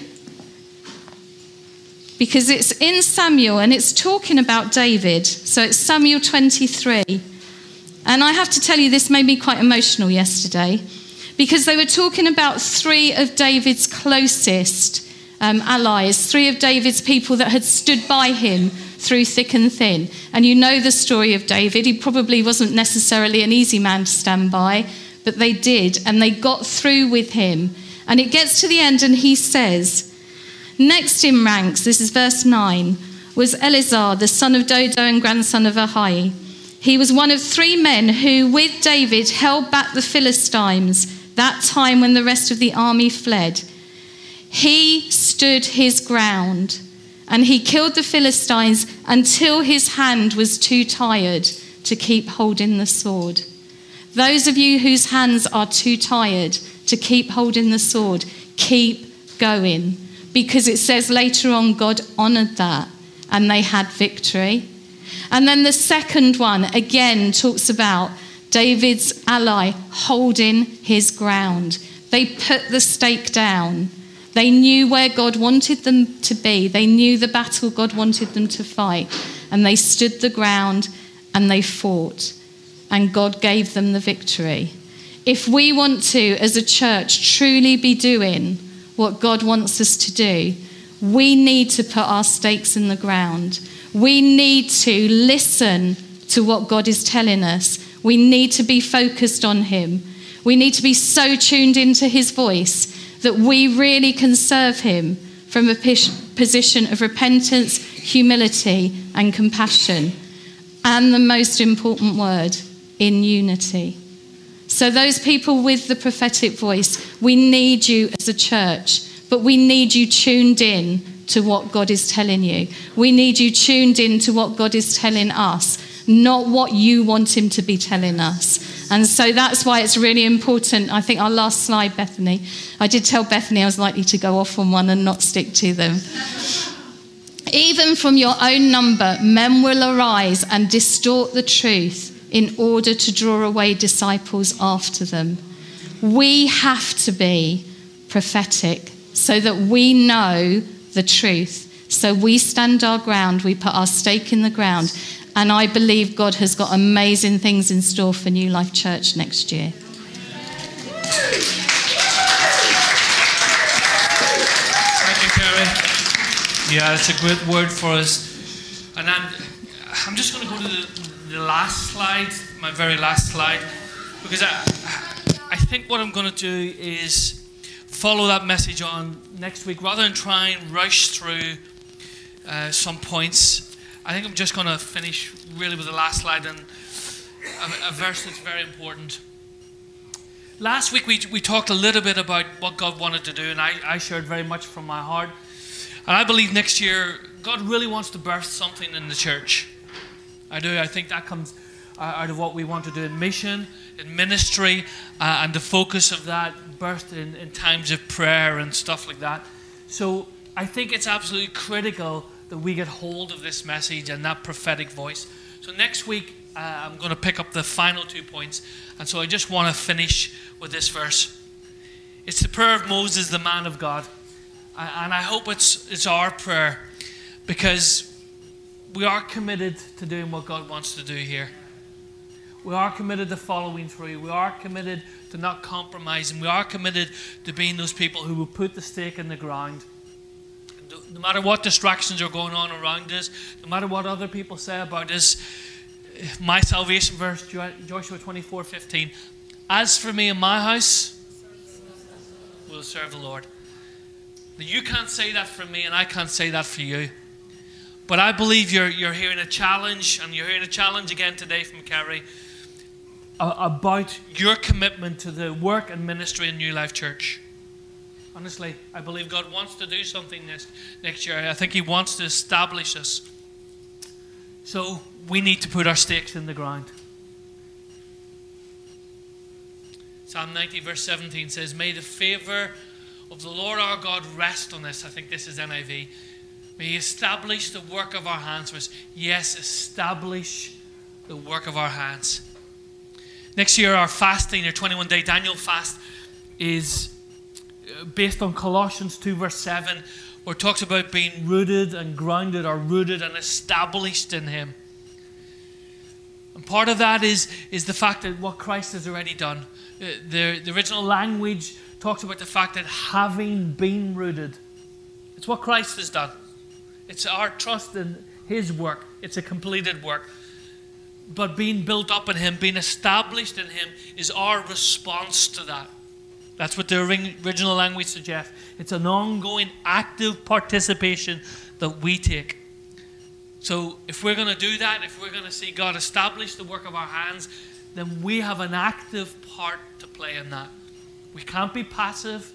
Because it's in Samuel and it's talking about David. So it's Samuel 23. And I have to tell you, this made me quite emotional yesterday because they were talking about three of David's closest um, allies, three of David's people that had stood by him through thick and thin. And you know the story of David. He probably wasn't necessarily an easy man to stand by, but they did, and they got through with him. And it gets to the end, and he says, Next in ranks, this is verse 9, was Eleazar, the son of Dodo and grandson of Ahai. He was one of three men who, with David, held back the Philistines that time when the rest of the army fled. He stood his ground and he killed the Philistines until his hand was too tired to keep holding the sword. Those of you whose hands are too tired to keep holding the sword, keep going. Because it says later on, God honored that and they had victory. And then the second one again talks about David's ally holding his ground. They put the stake down. They knew where God wanted them to be. They knew the battle God wanted them to fight. And they stood the ground and they fought. And God gave them the victory. If we want to, as a church, truly be doing what God wants us to do, we need to put our stakes in the ground. We need to listen to what God is telling us. We need to be focused on Him. We need to be so tuned into His voice that we really can serve Him from a position of repentance, humility, and compassion. And the most important word, in unity. So, those people with the prophetic voice, we need you as a church, but we need you tuned in to what God is telling you. We need you tuned in to what God is telling us, not what you want Him to be telling us. And so that's why it's really important. I think our last slide, Bethany, I did tell Bethany I was likely to go off on one and not stick to them. Even from your own number, men will arise and distort the truth in order to draw away disciples after them. We have to be prophetic so that we know the truth. So we stand our ground, we put our stake in the ground, and I believe God has got amazing things in store for New Life Church next year. Thank you, Kerry. Yeah, it's a great word for us. And I'm, I'm just going to go to the, last slide, my very last slide, because I, I think what I'm going to do is follow that message on next week rather than try and rush through uh, some points. I think I'm just going to finish really with the last slide and a, a verse that's very important. Last week we, we talked a little bit about what God wanted to do, and I, I shared very much from my heart. And I believe next year God really wants to birth something in the church. I do. I think that comes uh, out of what we want to do in mission, in ministry, uh, and the focus of that birthed in, in times of prayer and stuff like that. So I think it's absolutely critical that we get hold of this message and that prophetic voice. So next week, uh, I'm going to pick up the final two points. And so I just want to finish with this verse. It's the prayer of Moses, the man of God. And I hope it's, it's our prayer because we are committed to doing what God wants to do here. We are committed to following through. We are committed to not compromising. We are committed to being those people who will put the stake in the ground no matter what distractions are going on around us, no matter what other people say about us, my salvation verse, Joshua 24 15. As for me and my house, we'll serve the Lord. Now, you can't say that for me, and I can't say that for you. But I believe you're, you're hearing a challenge, and you're hearing a challenge again today from Kerry about your commitment to the work and ministry in New Life Church. Honestly, I believe God wants to do something next, next year. I think He wants to establish us. So we need to put our stakes in the ground. Psalm 90, verse 17 says, May the favor of the Lord our God rest on us. I think this is NIV. May He establish the work of our hands for us. Yes, establish the work of our hands. Next year, our fasting, our 21 day Daniel fast, is uh, based on Colossians 2, verse 7, where it talks about being rooted and grounded or rooted and established in Him. And part of that is, is the fact that what Christ has already done. Uh, the, the original language talks about the fact that having been rooted, it's what Christ has done. It's our trust in His work, it's a completed work. But being built up in Him, being established in Him, is our response to that. That's what the original language suggests. It's an ongoing, active participation that we take. So, if we're going to do that, if we're going to see God establish the work of our hands, then we have an active part to play in that. We can't be passive.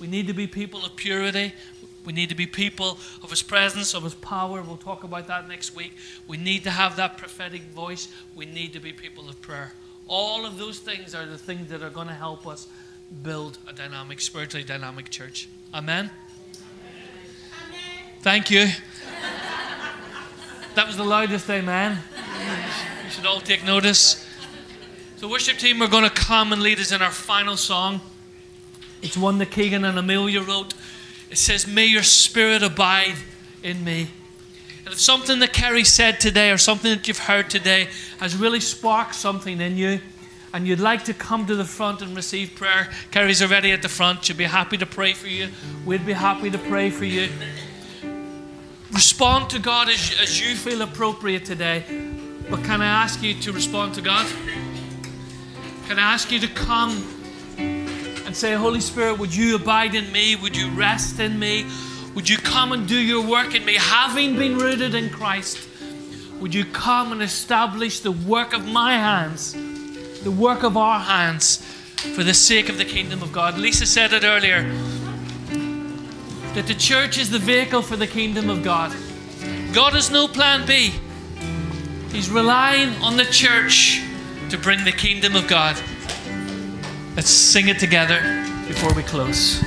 We need to be people of purity. We need to be people of His presence, of His power. We'll talk about that next week. We need to have that prophetic voice. We need to be people of prayer. All of those things are the things that are going to help us build a dynamic, spiritually dynamic church. Amen? Amen. Thank you. that was the loudest amen. You should all take notice. So, worship team, we're going to come and lead us in our final song. It's one that Keegan and Amelia wrote. It says, May your spirit abide in me. And if something that Kerry said today or something that you've heard today has really sparked something in you, and you'd like to come to the front and receive prayer, Kerry's already at the front. She'd be happy to pray for you. We'd be happy to pray for you. Respond to God as, as you feel appropriate today. But can I ask you to respond to God? Can I ask you to come and say, Holy Spirit, would you abide in me? Would you rest in me? Would you come and do your work in me, having been rooted in Christ? Would you come and establish the work of my hands, the work of our hands, for the sake of the kingdom of God? Lisa said it earlier that the church is the vehicle for the kingdom of God. God has no plan B. He's relying on the church to bring the kingdom of God. Let's sing it together before we close.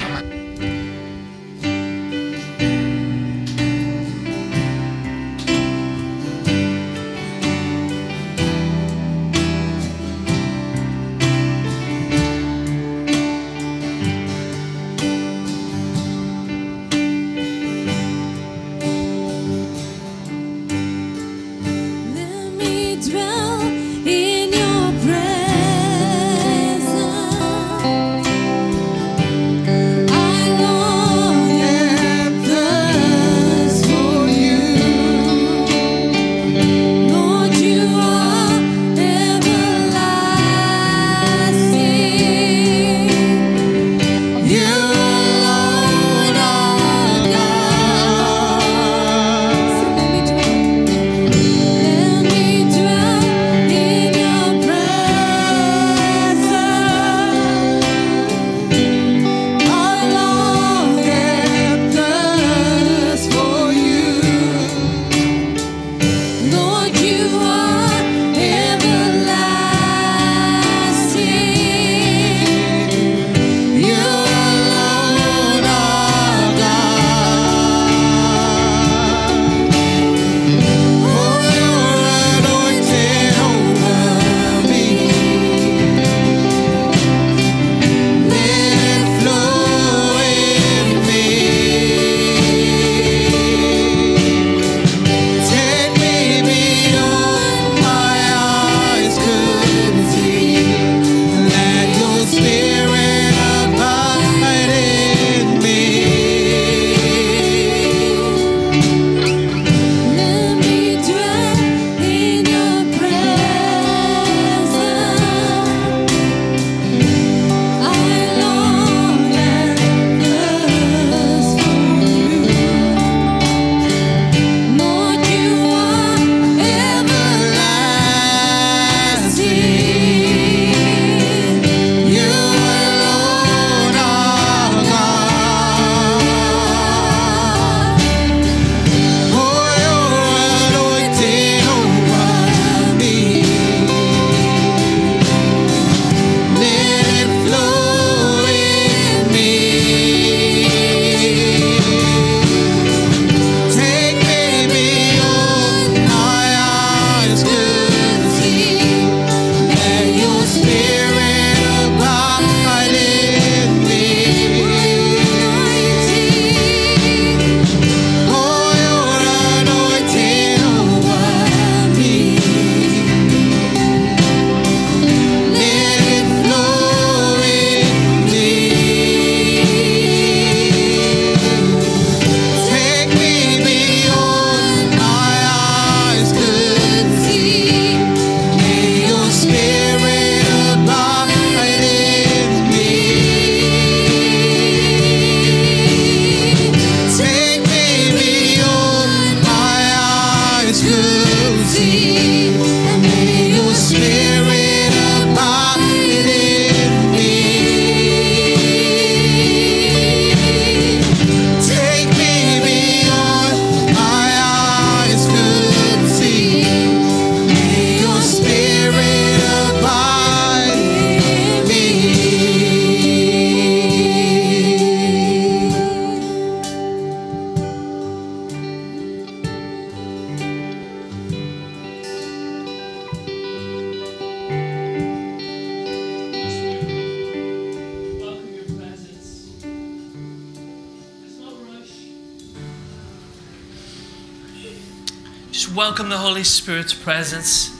Welcome the Holy Spirit's presence.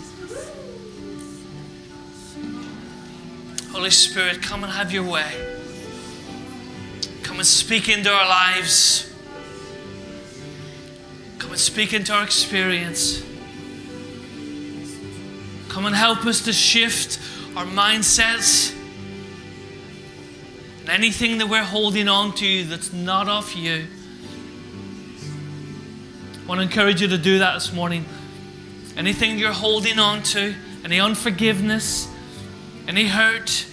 Holy Spirit, come and have your way. Come and speak into our lives. Come and speak into our experience. Come and help us to shift our mindsets and anything that we're holding on to that's not of you. I want to encourage you to do that this morning. Anything you're holding on to, any unforgiveness, any hurt,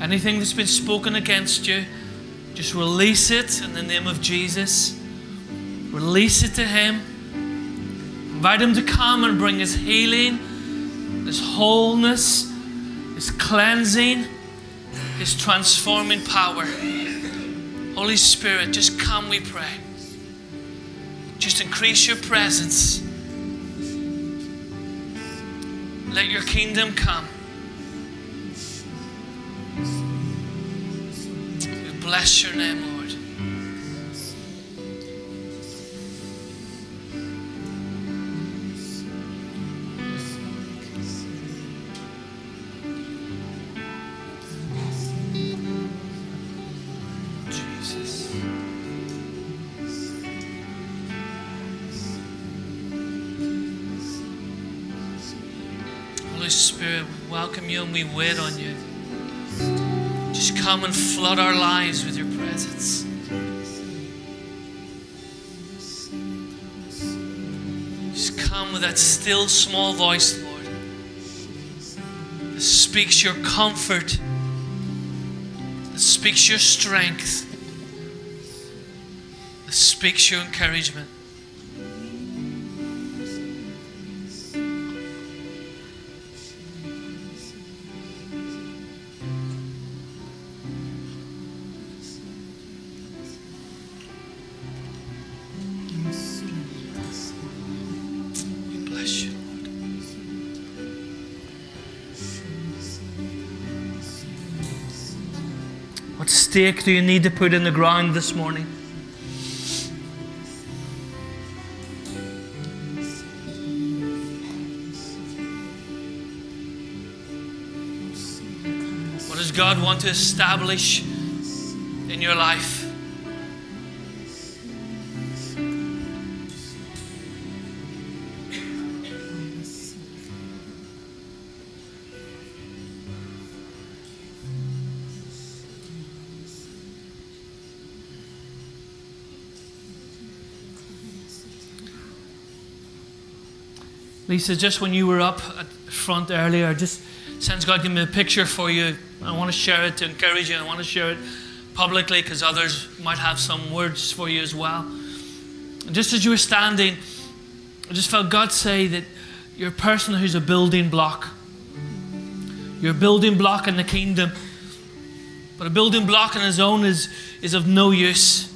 anything that's been spoken against you, just release it in the name of Jesus. Release it to Him. Invite Him to come and bring His healing, His wholeness, His cleansing, His transforming power. Holy Spirit, just come, we pray. Just increase your presence. Let your kingdom come. We bless your name, Holy Spirit, we welcome you and we wait on you. Just come and flood our lives with your presence. Just come with that still small voice, Lord, that speaks your comfort, that speaks your strength, that speaks your encouragement. Stake do you need to put in the ground this morning? What does God want to establish in your life? Lisa, just when you were up at front earlier, just sense God give me a picture for you. I want to share it to encourage you. I want to share it publicly because others might have some words for you as well. And just as you were standing, I just felt God say that you're a person who's a building block. You're a building block in the kingdom. But a building block on its own is, is of no use.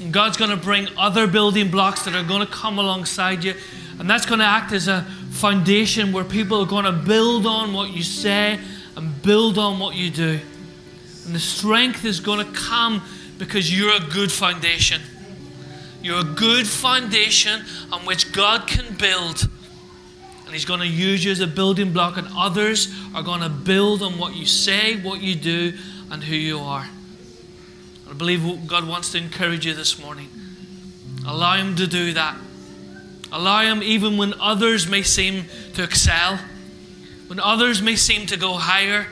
And God's going to bring other building blocks that are going to come alongside you. And that's going to act as a foundation where people are going to build on what you say and build on what you do. And the strength is going to come because you're a good foundation. You're a good foundation on which God can build. And He's going to use you as a building block, and others are going to build on what you say, what you do, and who you are. I believe God wants to encourage you this morning. Allow Him to do that. Allow Him even when others may seem to excel, when others may seem to go higher.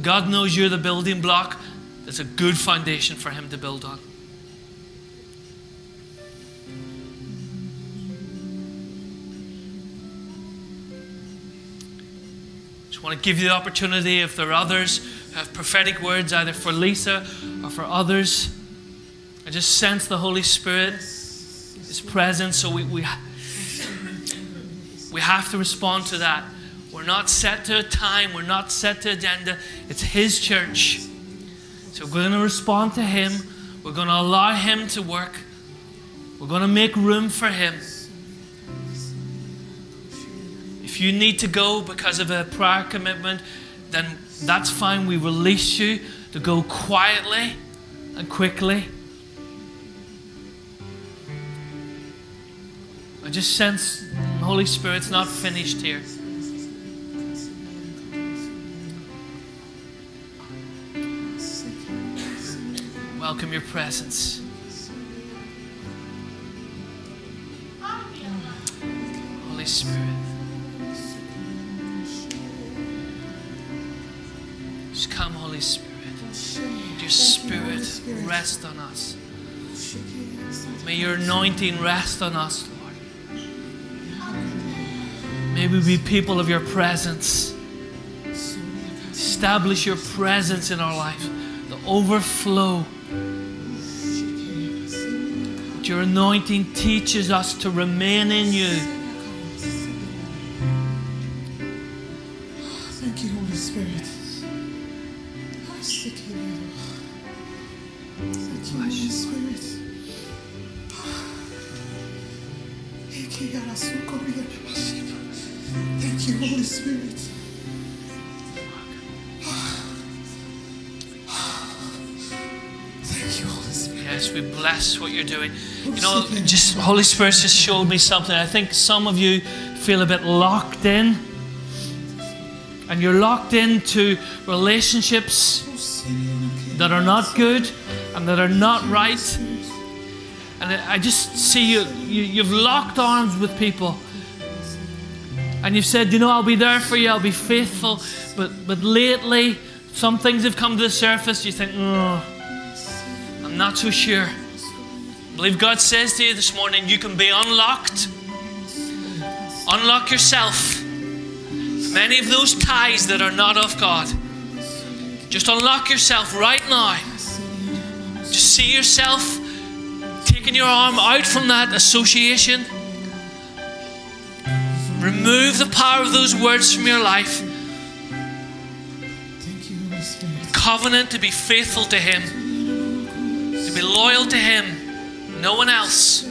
God knows you're the building block. That's a good foundation for Him to build on. Just want to give you the opportunity if there are others who have prophetic words either for Lisa or for others. I just sense the Holy Spirit is present, so we, we, we have to respond to that. We're not set to a time, we're not set to agenda. It's His church. So we're going to respond to Him. We're going to allow Him to work. We're going to make room for Him. If you need to go because of a prior commitment, then that's fine. We release you to go quietly and quickly. I just sense Holy Spirit's not finished here. Welcome your presence. Holy Spirit. Just come, Holy Spirit. Your Spirit rest on us. May your anointing rest on us, Lord. May we be people of your presence. Establish your presence in our life, the overflow. Your anointing teaches us to remain in you. Spirit. Thank you, Holy Spirit. Yes, we bless what you're doing. You know, just Holy Spirit just showed me something. I think some of you feel a bit locked in. And you're locked into relationships that are not good and that are not right. And I just see you, you you've locked arms with people. And you've said, you know, I'll be there for you, I'll be faithful. But but lately, some things have come to the surface. You think, oh, I'm not so sure. I believe God says to you this morning, you can be unlocked. Unlock yourself from any of those ties that are not of God. Just unlock yourself right now. Just see yourself taking your arm out from that association. Remove the power of those words from your life. Thank you, Holy Spirit. Covenant to be faithful to Him, to be loyal to Him, no one else.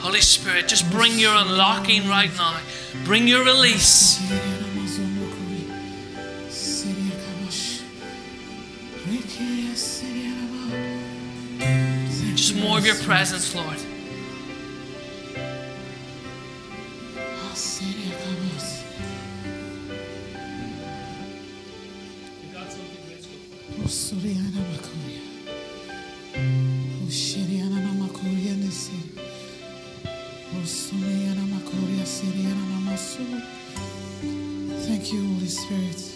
Holy Spirit, just bring your unlocking right now. Bring your release. More of your presence, Lord. Thank you, Holy Spirit.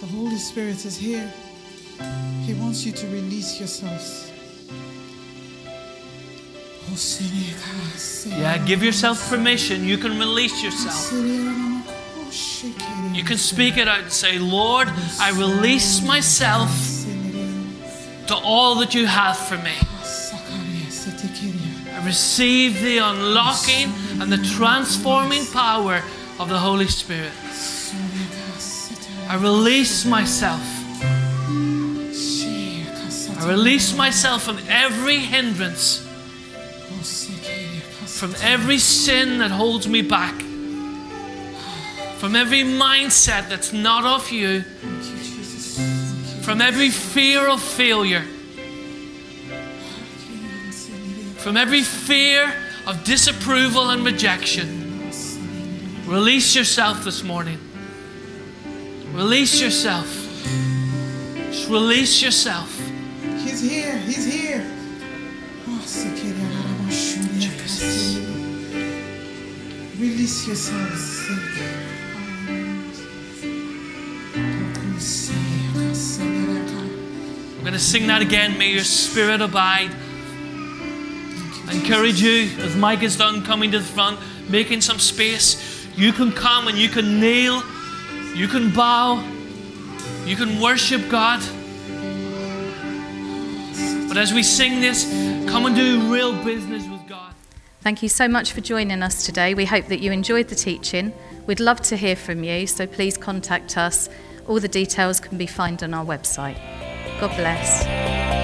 The Holy Spirit is here. He wants you to release yourselves. Yeah, give yourself permission. You can release yourself. You can speak it out and say, Lord, I release myself to all that you have for me. I receive the unlocking and the transforming power of the Holy Spirit. I release myself. Release myself from every hindrance, from every sin that holds me back, from every mindset that's not of you, from every fear of failure, from every fear of disapproval and rejection. Release yourself this morning. Release yourself. Just release yourself. He's here. He's here. Ah, Jesus. Release yourselves. I'm going to sing that again. May your spirit abide. I encourage you, as Mike is done, coming to the front, making some space. You can come and you can kneel, you can bow, you can worship God. But as we sing this, come and do real business with God. Thank you so much for joining us today. We hope that you enjoyed the teaching. We'd love to hear from you, so please contact us. All the details can be found on our website. God bless.